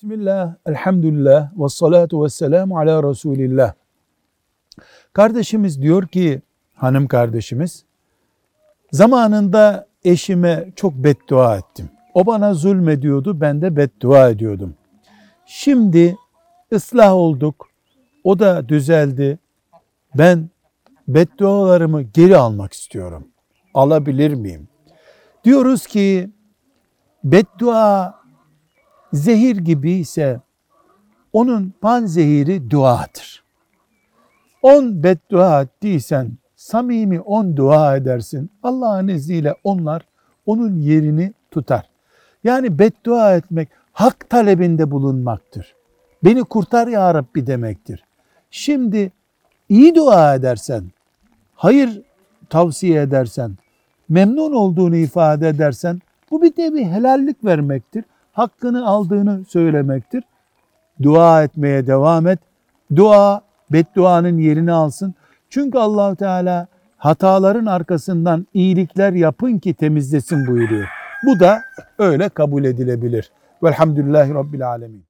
Bismillah, elhamdülillah, ve salatu ve selamu ala Resulillah. Kardeşimiz diyor ki, hanım kardeşimiz, zamanında eşime çok beddua ettim. O bana zulmediyordu, ben de beddua ediyordum. Şimdi ıslah olduk, o da düzeldi. Ben beddualarımı geri almak istiyorum. Alabilir miyim? Diyoruz ki, beddua zehir gibi ise onun panzehiri duadır. On beddua ettiysen samimi on dua edersin. Allah'ın izniyle onlar onun yerini tutar. Yani beddua etmek hak talebinde bulunmaktır. Beni kurtar ya Rabbi demektir. Şimdi iyi dua edersen, hayır tavsiye edersen, memnun olduğunu ifade edersen bu bir nevi helallik vermektir hakkını aldığını söylemektir. Dua etmeye devam et. Dua bedduanın yerini alsın. Çünkü allah Teala hataların arkasından iyilikler yapın ki temizlesin buyuruyor. Bu da öyle kabul edilebilir. Velhamdülillahi Rabbil Alemin.